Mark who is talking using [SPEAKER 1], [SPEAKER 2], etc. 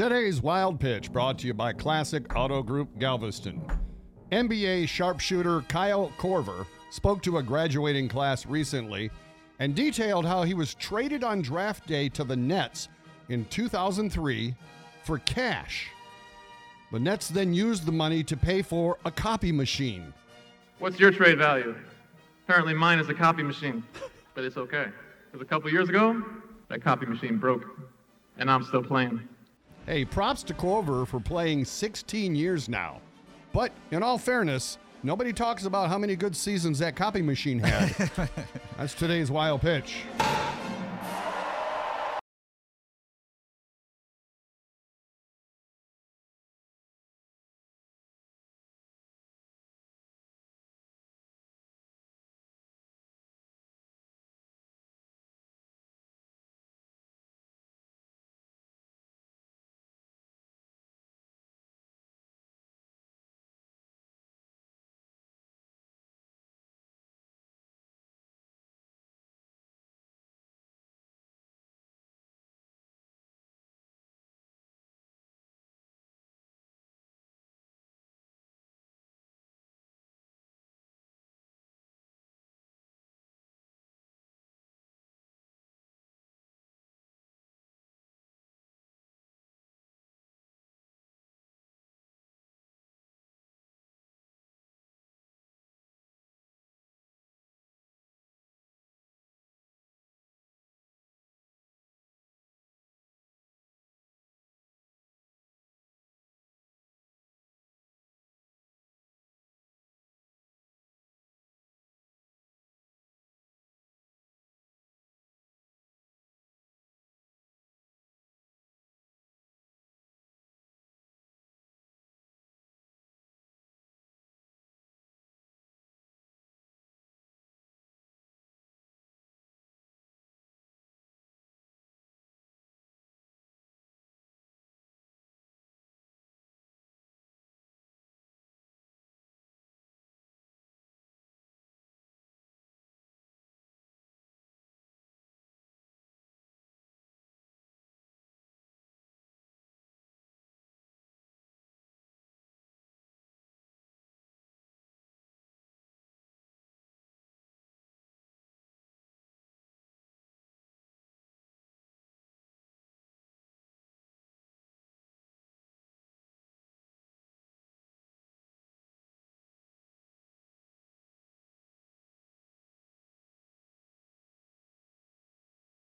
[SPEAKER 1] Today's Wild Pitch brought to you by Classic Auto Group Galveston. NBA sharpshooter Kyle Korver spoke to a graduating class recently and detailed how he was traded on draft day to the Nets in 2003 for cash. The Nets then used the money to pay for a copy machine.
[SPEAKER 2] What's your trade value? Apparently mine is a copy machine, but it's okay. Because a couple years ago, that copy machine broke, and I'm still playing.
[SPEAKER 1] Hey, props to Korver for playing 16 years now. But in all fairness, nobody talks about how many good seasons that copy machine had. That's today's wild pitch.